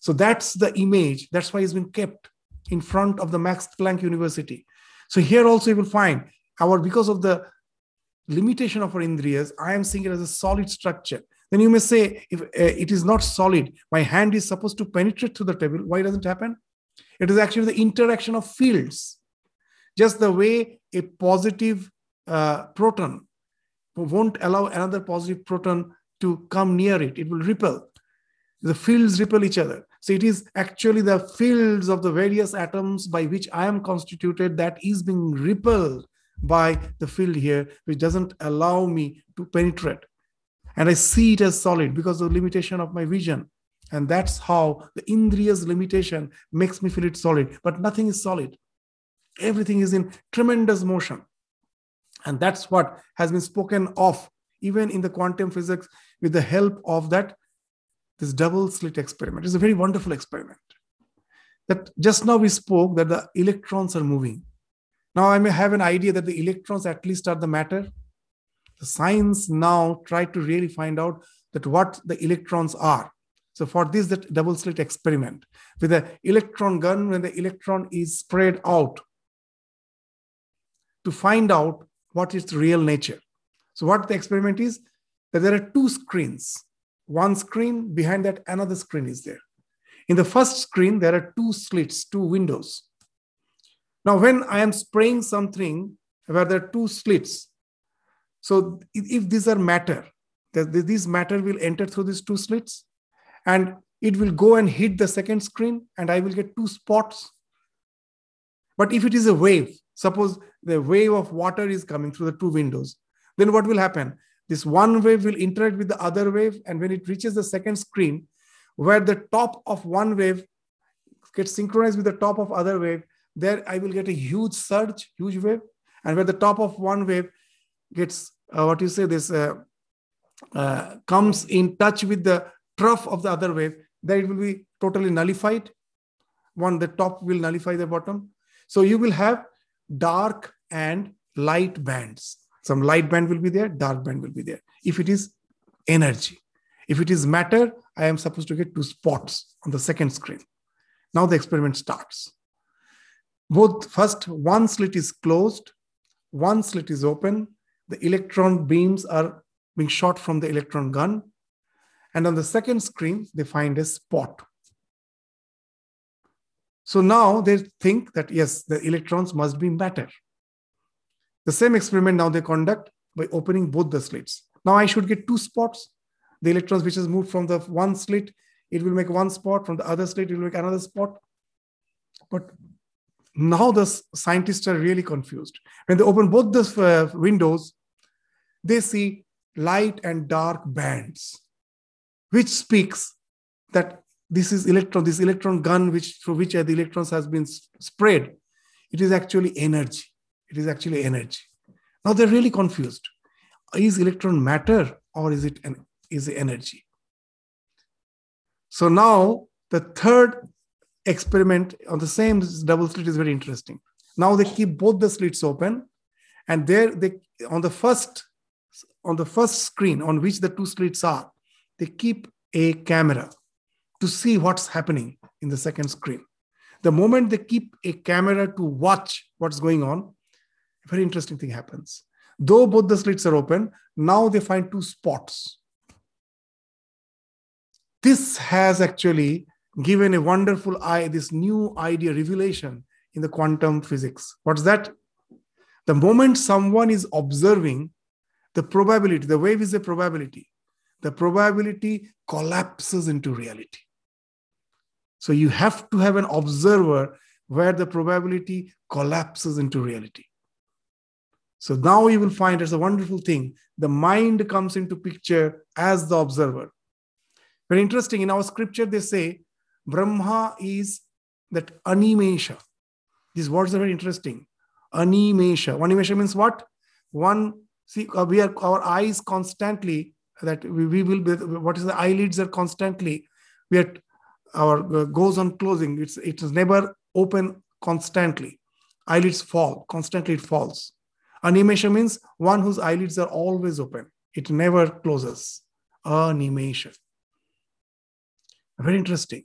So that's the image. That's why it's been kept in front of the Max Planck University. So here also you will find our because of the limitation of our indriyas, I am seeing it as a solid structure. Then you may say, if uh, it is not solid, my hand is supposed to penetrate through the table. Why doesn't it happen? It is actually the interaction of fields. Just the way a positive uh, proton won't allow another positive proton to come near it, it will repel. The fields repel each other. So it is actually the fields of the various atoms by which I am constituted that is being repelled by the field here, which doesn't allow me to penetrate. And I see it as solid because of the limitation of my vision. And that's how the Indriya's limitation makes me feel it solid. But nothing is solid. Everything is in tremendous motion. And that's what has been spoken of even in the quantum physics with the help of that this double slit experiment. It's a very wonderful experiment. That just now we spoke that the electrons are moving. Now I may have an idea that the electrons at least are the matter. The science now try to really find out that what the electrons are. So for this, that double slit experiment with the electron gun, when the electron is spread out to find out what its real nature. So what the experiment is, that there are two screens one screen, behind that, another screen is there. In the first screen, there are two slits, two windows. Now, when I am spraying something where there are two slits, so if these are matter, this matter will enter through these two slits and it will go and hit the second screen and I will get two spots. But if it is a wave, suppose the wave of water is coming through the two windows, then what will happen? This one wave will interact with the other wave. And when it reaches the second screen, where the top of one wave gets synchronized with the top of other wave, there I will get a huge surge, huge wave. And where the top of one wave gets, uh, what you say, this uh, uh, comes in touch with the trough of the other wave, then it will be totally nullified. One, the top will nullify the bottom. So you will have dark and light bands. Some light band will be there, dark band will be there. If it is energy, if it is matter, I am supposed to get two spots on the second screen. Now the experiment starts. Both first, one slit is closed, one slit is open. The electron beams are being shot from the electron gun. And on the second screen, they find a spot. So now they think that yes, the electrons must be matter. The same experiment now they conduct by opening both the slits. Now I should get two spots. The electrons which has moved from the one slit, it will make one spot. From the other slit, it will make another spot. But now the scientists are really confused. When they open both the uh, windows, they see light and dark bands, which speaks that this is electron, this electron gun which through which the electrons has been spread. It is actually energy. It is actually energy. Now they're really confused. Is electron matter or is it an, is energy? So now the third experiment on the same double slit is very interesting. Now they keep both the slits open, and there they on the first on the first screen on which the two slits are, they keep a camera to see what's happening in the second screen. The moment they keep a camera to watch what's going on, a very interesting thing happens. Though both the slits are open, now they find two spots. This has actually given a wonderful eye, this new idea, revelation in the quantum physics. What's that? The moment someone is observing the probability, the wave is a probability, the probability collapses into reality. So you have to have an observer where the probability collapses into reality. So now you will find it's a wonderful thing. The mind comes into picture as the observer. Very interesting. In our scripture, they say Brahma is that animesha. These words are very interesting. Animesha. Animesha means what? One, see, uh, we are our eyes constantly that we, we will be, what is the eyelids are constantly, we are our uh, goes on closing. It's it is never open constantly. Eyelids fall, constantly it falls. Animesha means one whose eyelids are always open. It never closes. Animesha. Very interesting.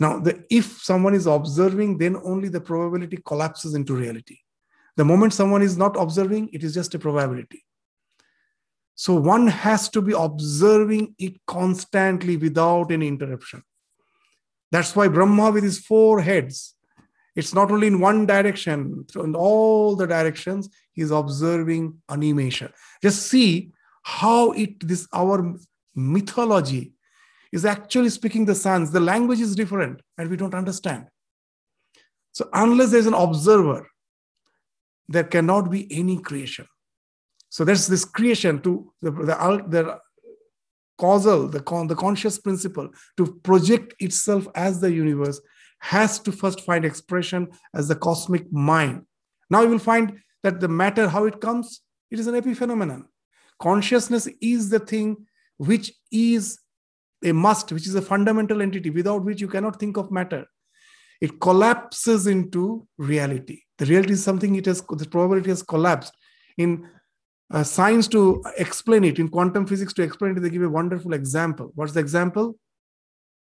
Now, the, if someone is observing, then only the probability collapses into reality. The moment someone is not observing, it is just a probability. So one has to be observing it constantly without any interruption. That's why Brahma, with his four heads, it's not only in one direction, in all the directions, he's observing animation. Just see how it this our mythology is actually speaking the sans. The language is different and we don't understand. So, unless there's an observer, there cannot be any creation. So, there's this creation to the, the, the causal, the, con, the conscious principle to project itself as the universe has to first find expression as the cosmic mind. Now, you will find that the matter, how it comes, it is an epiphenomenon. Consciousness is the thing which is a must, which is a fundamental entity without which you cannot think of matter. It collapses into reality. The reality is something it has, the probability has collapsed. In uh, science, to explain it, in quantum physics, to explain it, they give a wonderful example. What's the example?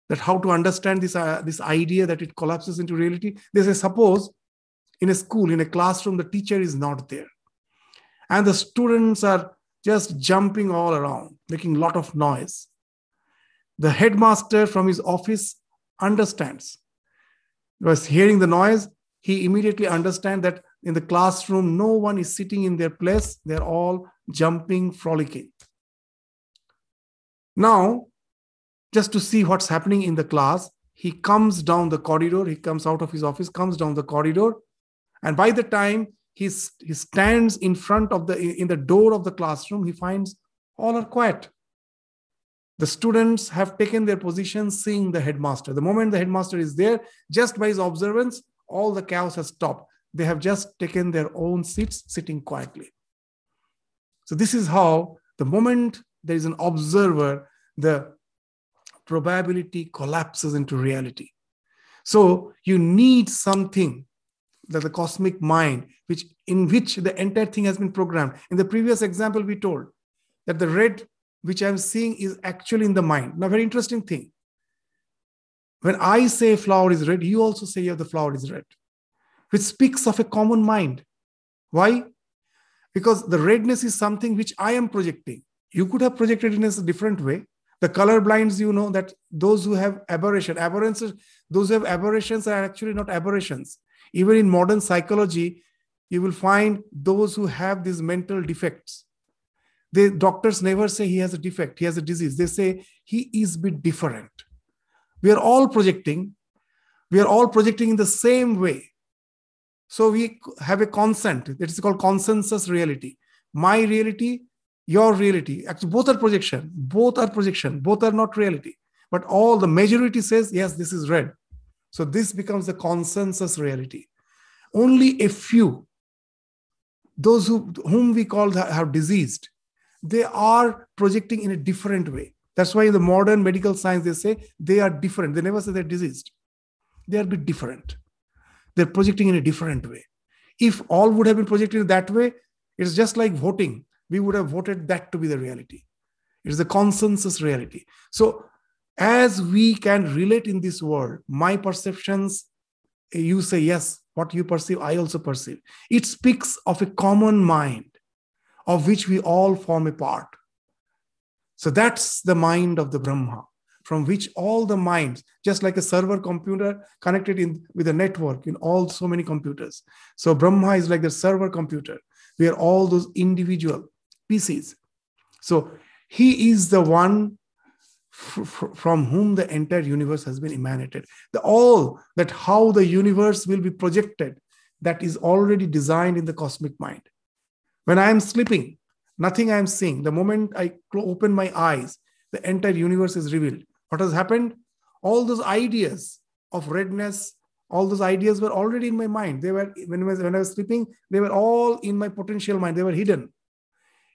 That how to understand this, uh, this idea that it collapses into reality. They say, suppose in a school, in a classroom, the teacher is not there. And the students are just jumping all around, making a lot of noise the headmaster from his office understands. Was hearing the noise, he immediately understands that in the classroom, no one is sitting in their place. They're all jumping, frolicking. Now, just to see what's happening in the class, he comes down the corridor. He comes out of his office, comes down the corridor. And by the time he's, he stands in front of the, in the door of the classroom, he finds all are quiet. The students have taken their position seeing the headmaster. The moment the headmaster is there, just by his observance, all the chaos has stopped. They have just taken their own seats, sitting quietly. So, this is how the moment there is an observer, the probability collapses into reality. So, you need something that the cosmic mind, which in which the entire thing has been programmed. In the previous example, we told that the red which I'm seeing is actually in the mind. Now, very interesting thing. When I say flower is red, you also say yeah, the flower is red, which speaks of a common mind. Why? Because the redness is something which I am projecting. You could have projected in a different way. The color blinds, you know that those who have aberration, aberrances, those who have aberrations are actually not aberrations. Even in modern psychology, you will find those who have these mental defects the doctors never say he has a defect, he has a disease. They say he is a bit different. We are all projecting. We are all projecting in the same way. So we have a consent that is called consensus reality. My reality, your reality. Actually, both are projection. Both are projection. Both are not reality. But all the majority says, yes, this is red. So this becomes the consensus reality. Only a few, those who, whom we call have diseased, they are projecting in a different way. That's why in the modern medical science, they say they are different. They never say they're diseased. They are a bit different. They're projecting in a different way. If all would have been projected that way, it's just like voting. We would have voted that to be the reality. It's the consensus reality. So, as we can relate in this world, my perceptions, you say, yes, what you perceive, I also perceive. It speaks of a common mind of which we all form a part. So that's the mind of the Brahma. from which all the minds, just like a server computer connected in with a network in all so many computers. So Brahma is like the server computer, where all those individual pieces. So he is the one from whom the entire universe has been emanated. The all that how the universe will be projected, that is already designed in the cosmic mind. When I am sleeping, nothing I am seeing. The moment I open my eyes, the entire universe is revealed. What has happened? All those ideas of redness, all those ideas were already in my mind. They were when I was, when I was sleeping, they were all in my potential mind. They were hidden.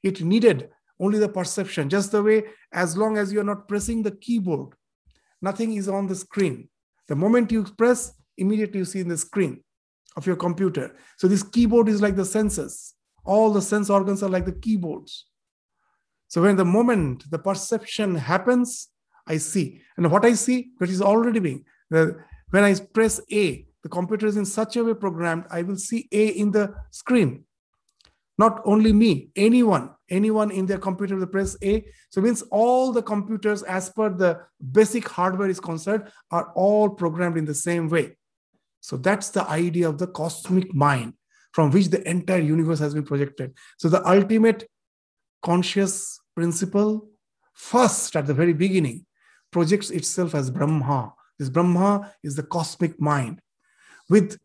It needed only the perception, just the way as long as you are not pressing the keyboard, nothing is on the screen. The moment you press, immediately you see in the screen of your computer. So this keyboard is like the senses. All the sense organs are like the keyboards. So when the moment the perception happens, I see. And what I see, which is already being. The, when I press A, the computer is in such a way programmed, I will see A in the screen. Not only me, anyone, anyone in their computer will press A. So means all the computers, as per the basic hardware is concerned, are all programmed in the same way. So that's the idea of the cosmic mind from which the entire universe has been projected. So the ultimate conscious principle, first at the very beginning, projects itself as Brahma. This Brahma is the cosmic mind with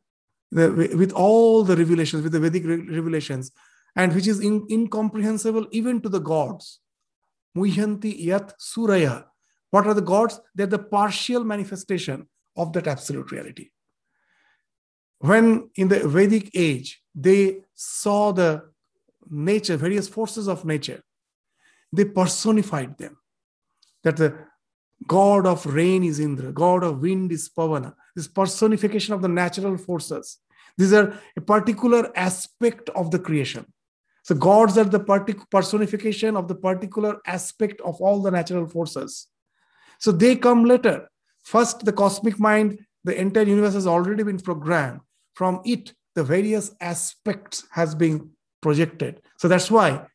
the, with all the revelations, with the Vedic revelations, and which is in, incomprehensible even to the gods. Muhyanti yat suraya. What are the gods? They're the partial manifestation of that absolute reality. When in the Vedic age, they saw the nature, various forces of nature, they personified them. That the god of rain is Indra, god of wind is Pavana. This personification of the natural forces. These are a particular aspect of the creation. So gods are the partic- personification of the particular aspect of all the natural forces. So they come later. First, the cosmic mind, the entire universe has already been programmed. From it, the various aspects has been projected. So that's why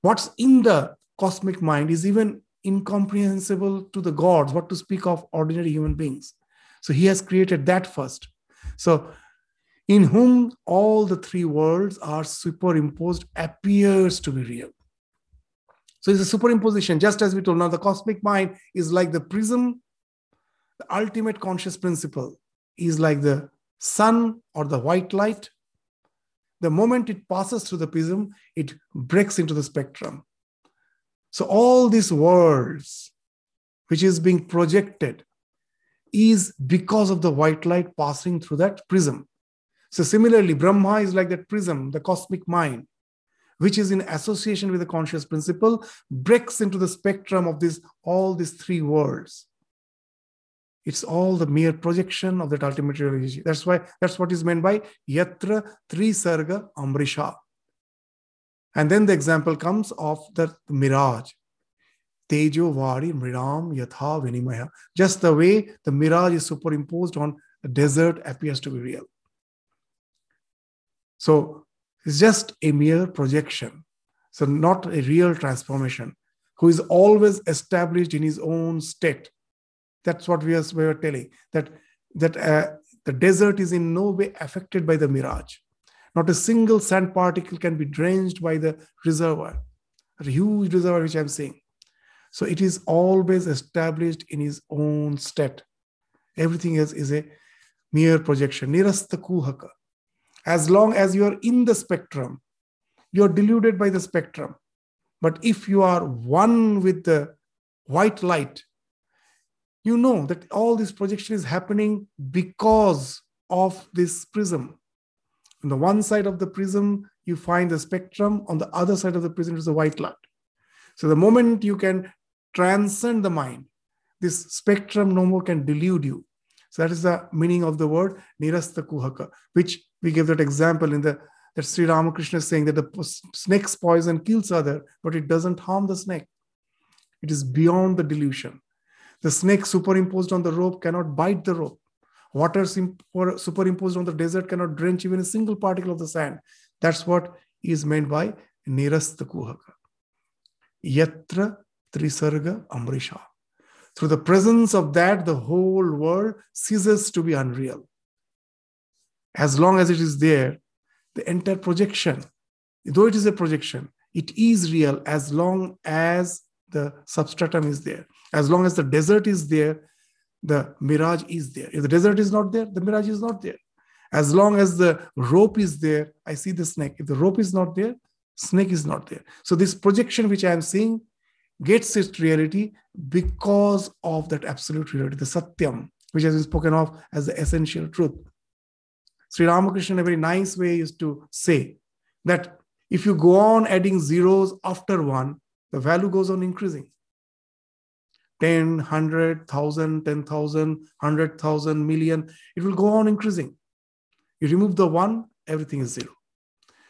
what's in the cosmic mind is even incomprehensible to the gods, what to speak of ordinary human beings. So he has created that first. So in whom all the three worlds are superimposed appears to be real. So it's a superimposition, just as we told. Now, the cosmic mind is like the prism, the ultimate conscious principle is like the sun or the white light. The moment it passes through the prism, it breaks into the spectrum. So, all these worlds, which is being projected, is because of the white light passing through that prism. So similarly, Brahma is like that prism, the cosmic mind, which is in association with the conscious principle, breaks into the spectrum of this all these three worlds. It's all the mere projection of that ultimate reality. That's why that's what is meant by yatra trisarga amrisha. And then the example comes of the mirage. Tejo Vari Mridam Yatha Vinimaya. Just the way the mirage is superimposed on a desert appears to be real. So it's just a mere projection. So not a real transformation. Who is always established in his own state. That's what we are, we are telling. That that uh, the desert is in no way affected by the mirage. Not a single sand particle can be drenched by the reservoir, a huge reservoir which I'm saying. So it is always established in his own state. Everything else is a mere projection. Nirasta kuhaka as long as you are in the spectrum, you're deluded by the spectrum. But if you are one with the white light, you know that all this projection is happening because of this prism. On the one side of the prism, you find the spectrum. On the other side of the prism is the white light. So the moment you can transcend the mind, this spectrum no more can delude you. So that is the meaning of the word nirasta kuhaka, which we give that example in the that Sri Ramakrishna is saying that the snake's poison kills other, but it doesn't harm the snake. It is beyond the delusion. The snake superimposed on the rope cannot bite the rope. Water superimposed on the desert cannot drench even a single particle of the sand. That's what is meant by nirasta kuhaka. Yatra trisarga amrisha. Through the presence of that, the whole world ceases to be unreal. As long as it is there, the entire projection, though it is a projection, it is real as long as the substratum is there. As long as the desert is there, the mirage is there. If the desert is not there, the mirage is not there. As long as the rope is there, I see the snake. If the rope is not there, snake is not there. So this projection which I am seeing gets its reality because of that absolute reality, the satyam, which has been spoken of as the essential truth. Sri Ramakrishna, in a very nice way, used to say that if you go on adding zeros after one, the value goes on increasing. 10, 100, 1000, 10,000, 100,000, million, it will go on increasing. You remove the one, everything is zero.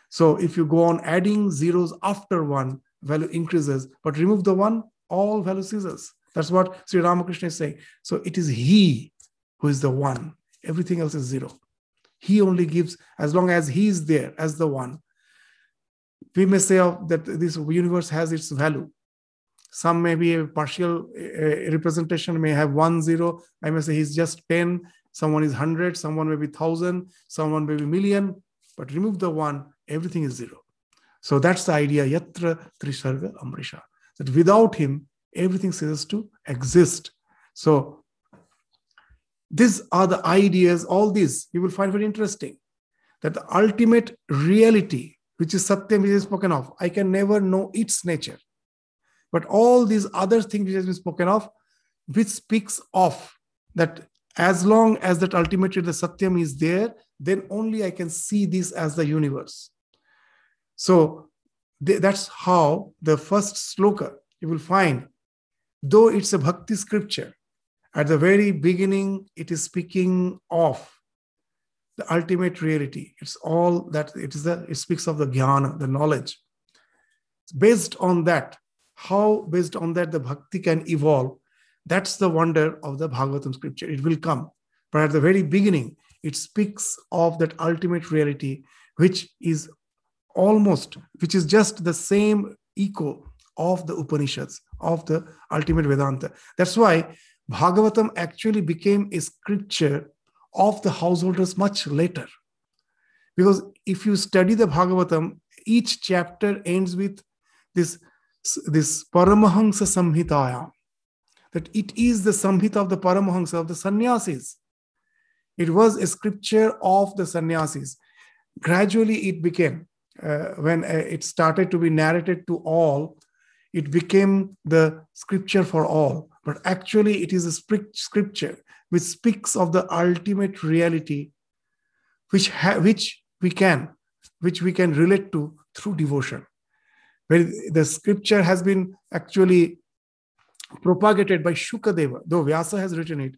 So if you go on adding zeros after one, value increases, but remove the one, all value ceases. That's what Sri Ramakrishna is saying. So it is He who is the one. Everything else is zero. He only gives as long as He is there as the one. We may say that this universe has its value. Some may be a partial uh, representation, may have one zero. I may say he's just 10, someone is 100, someone may be 1,000, someone may be million. But remove the one, everything is zero. So that's the idea, yatra trisarga amrisha. That without him, everything ceases to exist. So these are the ideas, all these you will find very interesting. That the ultimate reality, which is Satyam, is spoken of, I can never know its nature. But all these other things which has been spoken of, which speaks of that as long as that ultimately the Satyam is there, then only I can see this as the universe. So that's how the first sloka you will find, though it's a bhakti scripture, at the very beginning, it is speaking of the ultimate reality. It's all that it is. The, it speaks of the jnana, the knowledge. It's Based on that, how based on that the bhakti can evolve. That's the wonder of the Bhagavatam scripture. It will come, but at the very beginning, it speaks of that ultimate reality, which is almost, which is just the same echo of the Upanishads, of the ultimate Vedanta. That's why Bhagavatam actually became a scripture of the householders much later. Because if you study the Bhagavatam, each chapter ends with this, this Paramahansa Samhitaya, that it is the Samhita of the Paramahansa, of the sannyasis. It was a scripture of the sannyasis. Gradually, it became uh, when uh, it started to be narrated to all, it became the scripture for all. But actually, it is a scripture which speaks of the ultimate reality, which ha- which we can, which we can relate to through devotion. Where the scripture has been actually propagated by Shukadeva, though Vyasa has written it.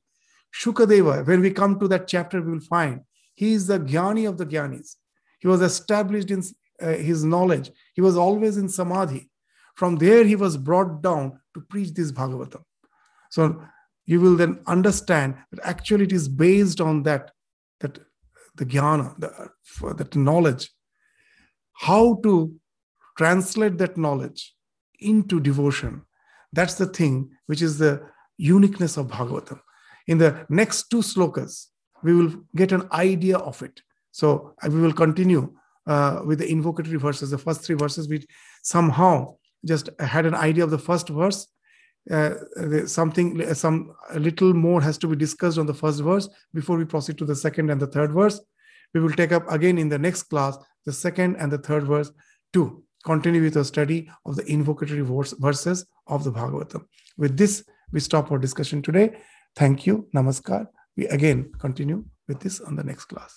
Shukadeva, when we come to that chapter, we will find he is the Jnani of the Jnanis. He was established in uh, his knowledge. He was always in samadhi. From there, he was brought down to preach this Bhagavatam. So you will then understand that actually it is based on that, that the jnana, the, that knowledge, how to translate that knowledge into devotion. That's the thing which is the uniqueness of Bhagavatam. In the next two slokas, we will get an idea of it. So we will continue uh, with the invocatory verses, the first three verses, which somehow just had an idea of the first verse. Uh, something, some a little more has to be discussed on the first verse before we proceed to the second and the third verse. We will take up again in the next class the second and the third verse to continue with the study of the invocatory verse, verses of the Bhagavatam. With this, we stop our discussion today. Thank you. Namaskar. We again continue with this on the next class.